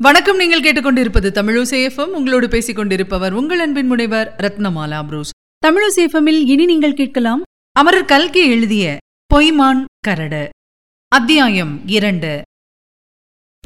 வணக்கம். நீங்கள் கேட்டுக்கொண்டிருப்பது தமிழசேஃபம் உங்களோடு பேசிக் கொண்டிருப்பவர் உங்கள் அன்பின் முனைவர் ரத்னமாலா புரூஸ். தமிழசேஃபமில் இனி நீங்கள் கேட்கலாம் அமரர் கல்கி எழுதிய பொய்மான் கரடு. அத்தியாயம் இரண்டு.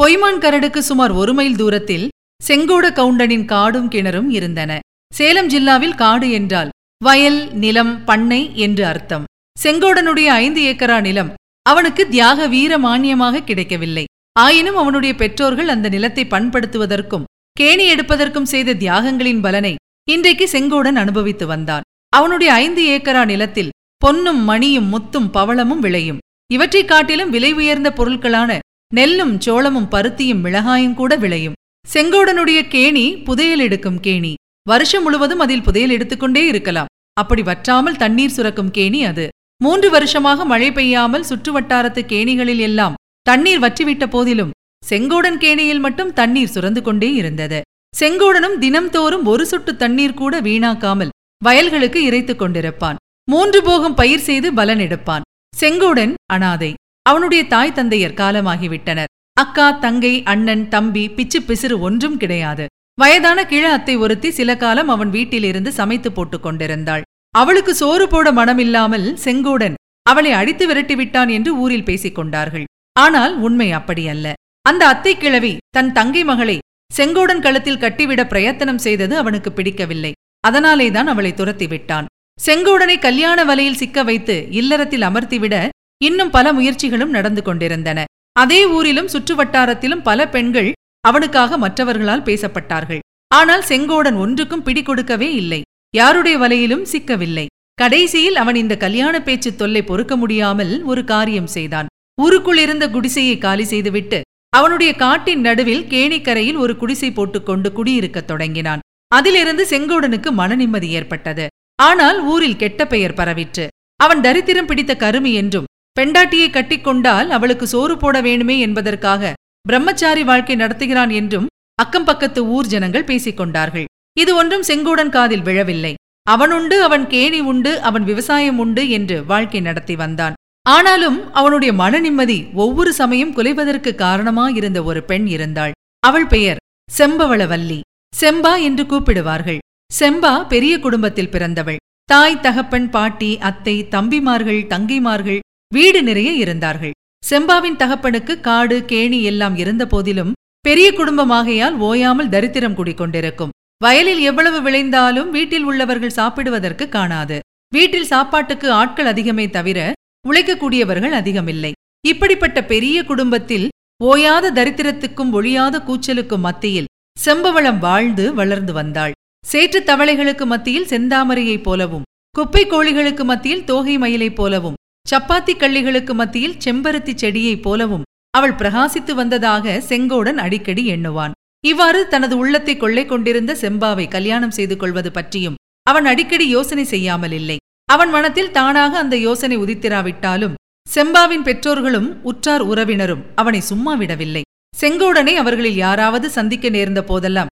பொய்மான் கரடுக்கு சுமார் ஒரு மைல் தூரத்தில் செங்கோட கவுண்டனின் காடும் கிணறும் இருந்தன. சேலம் ஜில்லாவில் காடு என்றால் வயல் நிலம் பண்ணை என்று அர்த்தம். செங்கோடனுடைய ஐந்து ஏக்கரா நிலம் அவனுக்கு தியாக வீர மானியமாக கிடைக்கவில்லை. ஆயினும் அவனுடைய பெற்றோர்கள் அந்த நிலத்தை பண்படுத்துவதற்கும் கேணி எடுப்பதற்கும் செய்த தியாகங்களின் பலனை இன்றைக்கு செங்கோடன் அனுபவித்து வந்தான். அவனுடைய ஐந்து ஏக்கரா நிலத்தில் பொன்னும் மணியும் முத்தும் பவளமும் விளையும். இவற்றைக் காட்டிலும் விலை உயர்ந்த பொருட்களான நெல்லும் சோளமும் பருத்தியும் மிளகாயும் கூட விளையும். செங்கோடனுடைய கேணி புதையல் எடுக்கும் கேணி. வருஷம் முழுவதும் அதில் புதையல் எடுத்துக்கொண்டே இருக்கலாம். அப்படி வற்றாமல் தண்ணீர் சுரக்கும் கேணி அது. மூன்று வருஷமாக மழை பெய்யாமல் சுற்றுவட்டாரத்து கேணிகளில் எல்லாம் தண்ணீர் வற்றிவிட்ட போதிலும் செங்கோடன் கேணியில் மட்டும் தண்ணீர் சுரந்து கொண்டே இருந்தது. செங்கோடனும் தினம்தோறும் ஒரு சொட்டு தண்ணீர் கூட வீணாக்காமல் வயல்களுக்கு இறைத்துக் கொண்டிருப்பான். மூன்று போகம் பயிர் செய்து பலன் எடுப்பான். செங்கோடன் அனாதை. அவனுடைய தாய் தந்தையர் காலமாகிவிட்டனர். அக்கா தங்கை அண்ணன் தம்பி பிச்சு பிசிறு ஒன்றும் கிடையாது. வயதான கிழ அத்தை ஒருத்தி சில காலம் அவன் வீட்டிலிருந்து சமைத்து போட்டுக் கொண்டிருந்தாள். அவளுக்கு சோறு போட மனமில்லாமல் செங்கோடன் அவளை அடித்து விரட்டிவிட்டான் என்று ஊரில் பேசிக் கொண்டார்கள். ஆனால் உண்மை அப்படியல்ல அந்த அத்தை கிழவி தன் தங்கை மகளை செங்கோடன் கழுத்தில் கட்டிவிட பிரயத்தனம் செய்தது அவனுக்கு பிடிக்கவில்லை. அதனாலேதான் அவளை துரத்தி விட்டான் செங்கோடனை கல்யாண வலையில் சிக்க வைத்து இல்லறத்தில் அமர்த்திவிட இன்னும் பல முயற்சிகளும் நடந்து கொண்டிருந்தன. அதே ஊரிலும் சுற்றுவட்டாரத்திலும் பல பெண்கள் அவனுக்காக மற்றவர்களால் பேசப்பட்டார்கள். ஆனால் செங்கோடன் ஒன்றுக்கும் பிடி கொடுக்கவே இல்லை. யாருடைய வலையிலும் சிக்கவில்லை. கடைசியில் அவன் இந்த கல்யாண பேச்சு தொல்லை பொறுக்க முடியாமல் ஒரு காரியம் செய்தான். ஊருக்குள் இருந்த குடிசையை காலி செய்துவிட்டு அவனுடைய காட்டின் நடுவில் கேணிக்கரையில் ஒரு குடிசை போட்டுக்கொண்டு குடியிருக்கத் தொடங்கினான். அதிலிருந்து செங்கோடனுக்கு மன நிம்மதி ஏற்பட்டது. ஆனால் ஊரில் கெட்ட பெயர் பரவிற்று. அவன் தரித்திரம் பிடித்த கருமி என்றும் பெண்டாட்டியை கட்டிக்கொண்டால் அவளுக்கு சோறு போட வேணுமே என்பதற்காக பிரம்மச்சாரி வாழ்க்கை நடத்துகிறான் என்றும் அக்கம் பக்கத்து ஊர் ஜனங்கள் பேசிக் கொண்டார்கள். இது ஒன்றும் செங்கோடன் காதில் விழவில்லை. அவனுண்டு அவன் கேணி உண்டு அவன் விவசாயம் உண்டு என்று வாழ்க்கை நடத்தி வந்தான். ஆனாலும் அவனுடைய மன நிம்மதி ஒவ்வொரு சமயம் குலைவதற்கு காரணமாயிருந்த ஒரு பெண் இருந்தாள். அவள் பெயர் செம்பவளவல்லி. செம்பா என்று கூப்பிடுவார்கள். செம்பா பெரிய குடும்பத்தில் பிறந்தவள். தாய் தகப்பன் பாட்டி அத்தை தம்பிமார்கள் தங்கைமார்கள் வீடு நிறைய இருந்தார்கள். செம்பாவின் தகப்பனுக்கு காடு கேணி எல்லாம் இருந்த போதிலும் பெரிய குடும்பமாகையால் ஓயாமல் தரித்திரம் குடிக்கொண்டிருக்கும். வயலில் எவ்வளவு விளைந்தாலும் வீட்டில் உள்ளவர்கள் சாப்பிடுவதற்கு காணாது. வீட்டில் சாப்பாட்டுக்கு ஆட்கள் அதிகமே தவிர உழைக்கக்கூடியவர்கள் அதிகமில்லை. இப்படிப்பட்ட பெரிய குடும்பத்தில் ஓயாத தரித்திரத்துக்கும் ஒழியாத கூச்சலுக்கும் மத்தியில் செம்பவளம் வாழ்ந்து வளர்ந்து வந்தாள். சேற்றுத் தவளைகளுக்கு மத்தியில் செந்தாமரையைப் போலவும் குப்பை கோழிகளுக்கு மத்தியில் தோகை மயிலைப் போலவும் சப்பாத்தி கள்ளிகளுக்கு மத்தியில் செம்பருத்தி செடியைப் போலவும் அவள் பிரகாசித்து வந்ததாக செங்கோடன் அடிக்கடி எண்ணுவான். இவ்வாறு தனது உள்ளத்தை கொள்ளை கொண்டிருந்த செம்பாவை கல்யாணம் செய்து கொள்வது பற்றியும் அவன் அடிக்கடி யோசனை செய்யாமல் இல்லை அவன் மனத்தில் தானாக அந்த யோசனை உதித்திராவிட்டாலும் செம்பாவின் பெற்றோர்களும் உற்றார் உறவினரும் அவனை சும்மா விடவில்லை. செங்கோடனை அவர்களில் யாராவது சந்திக்க நேர்ந்த போதெல்லாம்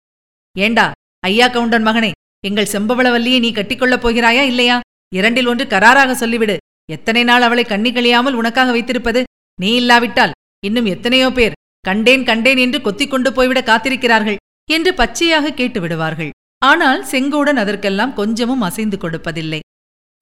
ஏண்டா ஐயா கவுண்டன் மகனே எங்கள் செம்பவளவல்லியை நீ கட்டிக்கொள்ளப் போகிறாயா இல்லையா? இரண்டில் ஒன்று கராராக சொல்லிவிடு. எத்தனை நாள் அவளை கண்ணி கழியாமல் உனக்காக வைத்திருப்பது? நீ இல்லாவிட்டால் இன்னும் எத்தனையோ பேர் கண்டேன் கண்டேன் என்று கொத்திக் கொண்டு போய்விட காத்திருக்கிறார்கள் என்று பச்சையாக கேட்டு விடுவார்கள் ஆனால் செங்கோடன் அதற்கெல்லாம் கொஞ்சமும் அசைந்து கொடுப்பதில்லை.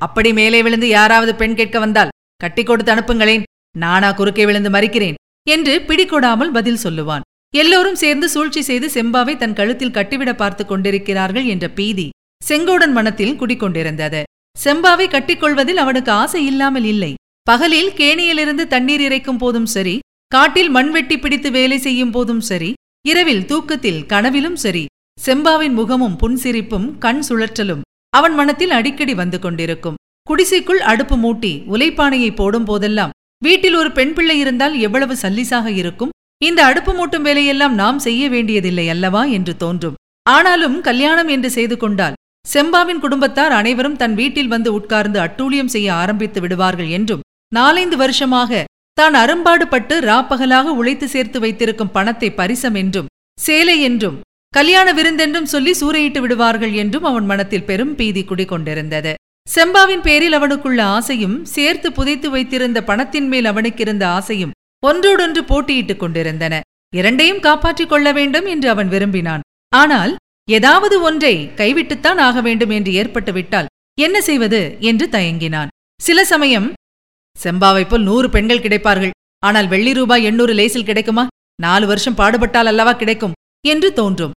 அப்படி மேலே விழுந்து யாராவது பெண் கேட்க வந்தால் கட்டி கொடுத்து அனுப்புங்களேன் நானா குறுக்கே விழுந்து மறிக்கிறேன் என்று பிடிகொடாமல் பதில் சொல்லுவான். எல்லோரும் சேர்ந்து சூழ்ச்சி செய்து செம்பாவை தன் கழுத்தில் கட்டிவிட பார்த்து கொண்டிருக்கிறார்கள் என்ற பீதி செங்கோடன் மனத்தில் குடிக்கொண்டிருந்தது. செம்பாவை கட்டிக்கொள்வதில் அவனுக்கு ஆசை இல்லாமல் இல்லை. பகலில் கேணியிலிருந்து தண்ணீர் இறைக்கும் போதும் சரி காட்டில் மண்வெட்டி பிடித்து வேலை செய்யும் போதும் சரி இரவில் தூக்கத்தில் கனவிலும் சரி செம்பாவின் முகமும் புன்சிரிப்பும் கண் சுழற்றலும் அவன் மனத்தில் அடிக்கடி வந்து கொண்டிருக்கும். குடிசைக்குள் அடுப்பு மூட்டி உலைப்பானையை போடும் போதெல்லாம் வீட்டில் ஒரு பெண் பிள்ளை இருந்தால் எவ்வளவு சல்லிசாக இருக்கும்? இந்த அடுப்பு மூட்டும் வேலையெல்லாம் நாம் செய்ய வேண்டியதில்லை அல்லவா என்று தோன்றும். ஆனாலும் கல்யாணம் என்று செய்து கொண்டால் செம்பாவின் குடும்பத்தார் அனைவரும் தன் வீட்டில் வந்து உட்கார்ந்து அட்டூழியம் செய்ய ஆரம்பித்து விடுவார்கள் என்றும் நாலைந்து வருஷமாக தான் அரும்பாடுபட்டு ராப்பகலாக உழைத்து சேர்த்து வைத்திருக்கும் பணத்தை பரிசம் என்றும் சேலை என்றும் கல்யாண விருந்தென்றும் சொல்லி சூறையிட்டு விடுவார்கள் என்றும் அவன் மனத்தில் பெரும் பீதி குடிகொண்டிருந்தது. செம்பாவின் பேரில் அவனுக்குள்ள ஆசையும் சேர்த்து புதைத்து வைத்திருந்த பணத்தின் மேல் அவனுக்கிருந்த ஆசையும் ஒன்றோடொன்று போட்டியிட்டுக் கொண்டிருந்தன. இரண்டையும் காப்பாற்றிக் கொள்ள வேண்டும் என்று அவன் விரும்பினான். ஆனால் ஏதாவது ஒன்றை கைவிட்டுத்தான் ஆக வேண்டும் என்று ஏற்பட்டுவிட்டால் என்ன செய்வது என்று தயங்கினான். சில சமயம் செம்பாவைப் போல் நூறு பெண்கள் கிடைப்பார்கள். ஆனால் வெள்ளி ரூபாய் எண்ணூறு லேசில் கிடைக்குமா? நாலு வருஷம் பாடுபட்டால் அல்லவா கிடைக்கும்? என்று தோன்றும்.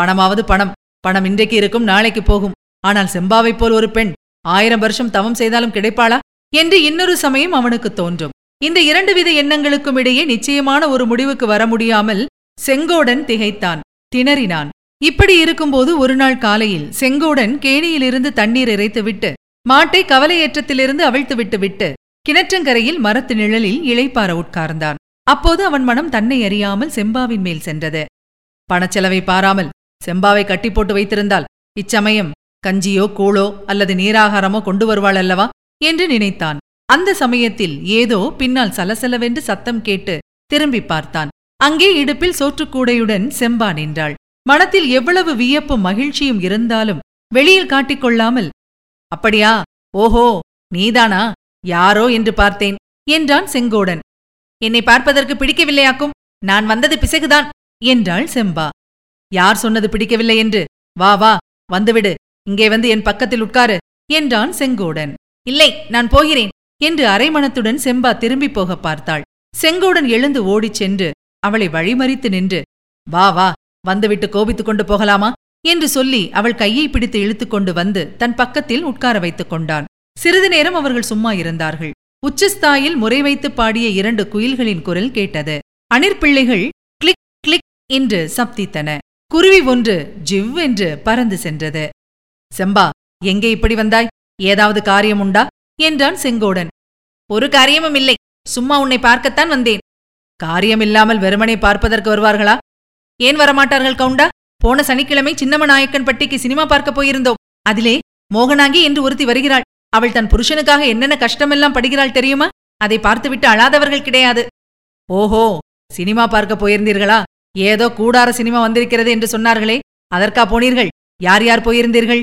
பணமாவது பணம். பணம் இன்றைக்கு இருக்கும் நாளைக்கு போகும். ஆனால் செம்பாவைப் போல் ஒரு பெண் ஆயிரம் வருஷம் தவம் செய்தாலும் கிடைப்பாளா? என்று இன்னொரு சமயம் அவனுக்கு தோன்றும். இந்த இரண்டு வித எண்ணங்களுக்கும் இடையே நிச்சயமான ஒரு முடிவுக்கு வர முடியாமல் செங்கோடன் திகைத்தான் திணறினான். இப்படி இருக்கும்போது ஒரு நாள் காலையில் செங்கோடன் கேணியிலிருந்து தண்ணீர் இறைத்துவிட்டு மாட்டை கவலையேற்றத்திலிருந்து அவிழ்த்துவிட்டு விட்டு கிணற்றங்கரையில் மரத்து நிழலில் இளைப்பார உட்கார்ந்தான். அப்போது அவன் மனம் தன்னை அறியாமல் செம்பாவின் மேல் சென்றது. பணச்செலவை பாராமல் செம்பாவை கட்டி போட்டு வைத்திருந்தால் இச்சமயம் கஞ்சியோ கூழோ அல்லது நீராகாரமோ கொண்டு வருவாள் அல்லவா? என்று நினைத்தான். அந்த சமயத்தில் ஏதோ பின்னால் சலசலவென்று சத்தம் கேட்டு திரும்பி பார்த்தான். அங்கே இடுப்பில் சோற்றுக்கூடையுடன் செம்பா நின்றாள். மனத்தில் எவ்வளவு வியப்பும் மகிழ்ச்சியும் இருந்தாலும் வெளியில் காட்டிக்கொள்ளாமல் அப்படியா? ஓஹோ நீதானா? யாரோ? என்று பார்த்தேன். என்றான் செங்கோடன். என்னை பார்ப்பதற்கு பிடிக்கவில்லையாக்கும். நான் வந்தது பிசகுதான். என்றாள் செம்பா. யார் சொன்னது பிடிக்கவில்லை என்று? வா வா வந்துவிடு. இங்கே வந்து என் பக்கத்தில் உட்காரு என்றான் செங்கோடன். இல்லை நான் போகிறேன் என்று அரைமணத்துடன் செம்பா திரும்பி போக பார்த்தாள். செங்கோடன் எழுந்து ஓடிச் சென்று அவளை வழிமறித்து நின்று வா வா வந்துவிட்டு கோபித்துக் கொண்டு போகலாமா? என்று சொல்லி அவள் கையை பிடித்து இழுத்துக்கொண்டு வந்து தன் பக்கத்தில் உட்கார வைத்துக் கொண்டான். சிறிது நேரம் அவர்கள் சும்மா இருந்தார்கள். உச்சஸ்தாயில் முறை வைத்து பாடிய இரண்டு குயில்களின் குரல் கேட்டது. அணிற்பிள்ளைகள் என்று சப்தித்தன. குருவி ஒன்று ஜிவ் என்று பறந்து சென்றது. செம்பா எங்கே இப்படி வந்தாய்? ஏதாவது காரியம் உண்டா? என்றான் செங்கோடன். ஒரு காரியமும் இல்லை. சும்மா உன்னை பார்க்கத்தான் வந்தேன். காரியமில்லாமல் வெறுமனை பார்ப்பதற்கு வருவார்களா? ஏன் வரமாட்டார்கள் கவுண்டா? போன சனிக்கிழமை சின்னமநாயக்கன் பட்டிக்கு சினிமா பார்க்க போயிருந்தோம். அதிலே மோகனாங்கி என்று ஒருத்தி வருகிறாள். அவள் தன் புருஷனுக்காக என்னென்ன கஷ்டமெல்லாம் படுகிறாள் தெரியுமா? அதை பார்த்துவிட்டு அழாதவர்கள் கிடையாது. ஓஹோ சினிமா பார்க்க போயிருந்தீர்களா? ஏதோ கூடார சினிமா வந்திருக்கிறது என்று சொன்னார்களே. அதற்கா போனீர்கள்? யார் யார் போயிருந்தீர்கள்?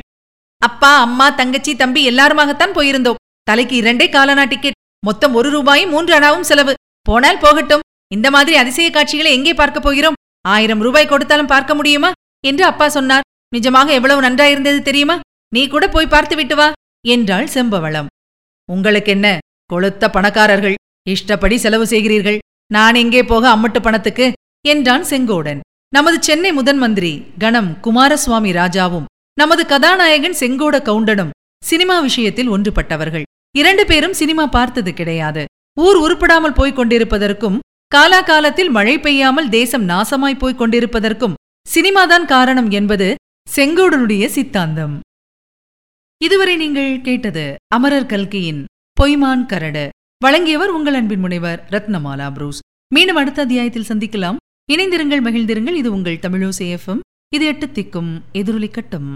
அப்பா அம்மா தங்கச்சி தம்பி எல்லாருமாகத்தான் போயிருந்தோம். தலைக்கு இரண்டே காலனா டிக்கெட் மொத்தம் ஒரு ரூபாயும் மூன்று அணாவும் செலவு. போனால் போகட்டும். இந்த மாதிரி அதிசய காட்சிகளை எங்கே பார்க்க போகிறோம்? ஆயிரம் ரூபாய் கொடுத்தாலும் பார்க்க முடியுமா? என்று அப்பா சொன்னார். நிஜமாக எவ்வளவு நன்றாயிருந்தது தெரியுமா? நீ கூட போய் பார்த்து விட்டு வா என்றாள் செம்பவளம். உங்களுக்கு என்ன? கொளுத்த பணக்காரர்கள். இஷ்டப்படி செலவு செய்கிறீர்கள். நான் எங்கே போக அம்மட்டு பணத்துக்கு? என்றான் செங்கோடன். நமது சென்னை முதன் மந்திரி கணம் குமாரசுவாமி ராஜாவும் நமது கதாநாயகன் செங்கோட கவுண்டனும் சினிமா விஷயத்தில் ஒன்றுபட்டவர்கள். இரண்டு பேரும் சினிமா பார்த்தது கிடையாது. ஊர் உருப்படாமல் போய்க் கொண்டிருப்பதற்கும் காலாகாலத்தில் மழை பெய்யாமல் தேசம் நாசமாய் போய்க் கொண்டிருப்பதற்கும் சினிமாதான் காரணம் என்பது செங்கோடனுடைய சித்தாந்தம். இதுவரை நீங்கள் கேட்டது அமரர் கல்கியின் பொய்மான் கரடு. வழங்கியவர் உங்கள் அன்பின் முனைவர் ரத்னமாலா புரூஸ். மீண்டும் அடுத்த அத்தியாயத்தில் சந்திக்கலாம். இணைந்திருங்கள் மகிழ்ந்திருங்கள். இது உங்கள் தமிழோசேஃபம் இது எட்டு திக்கும் எதிரொலிக்கட்டும்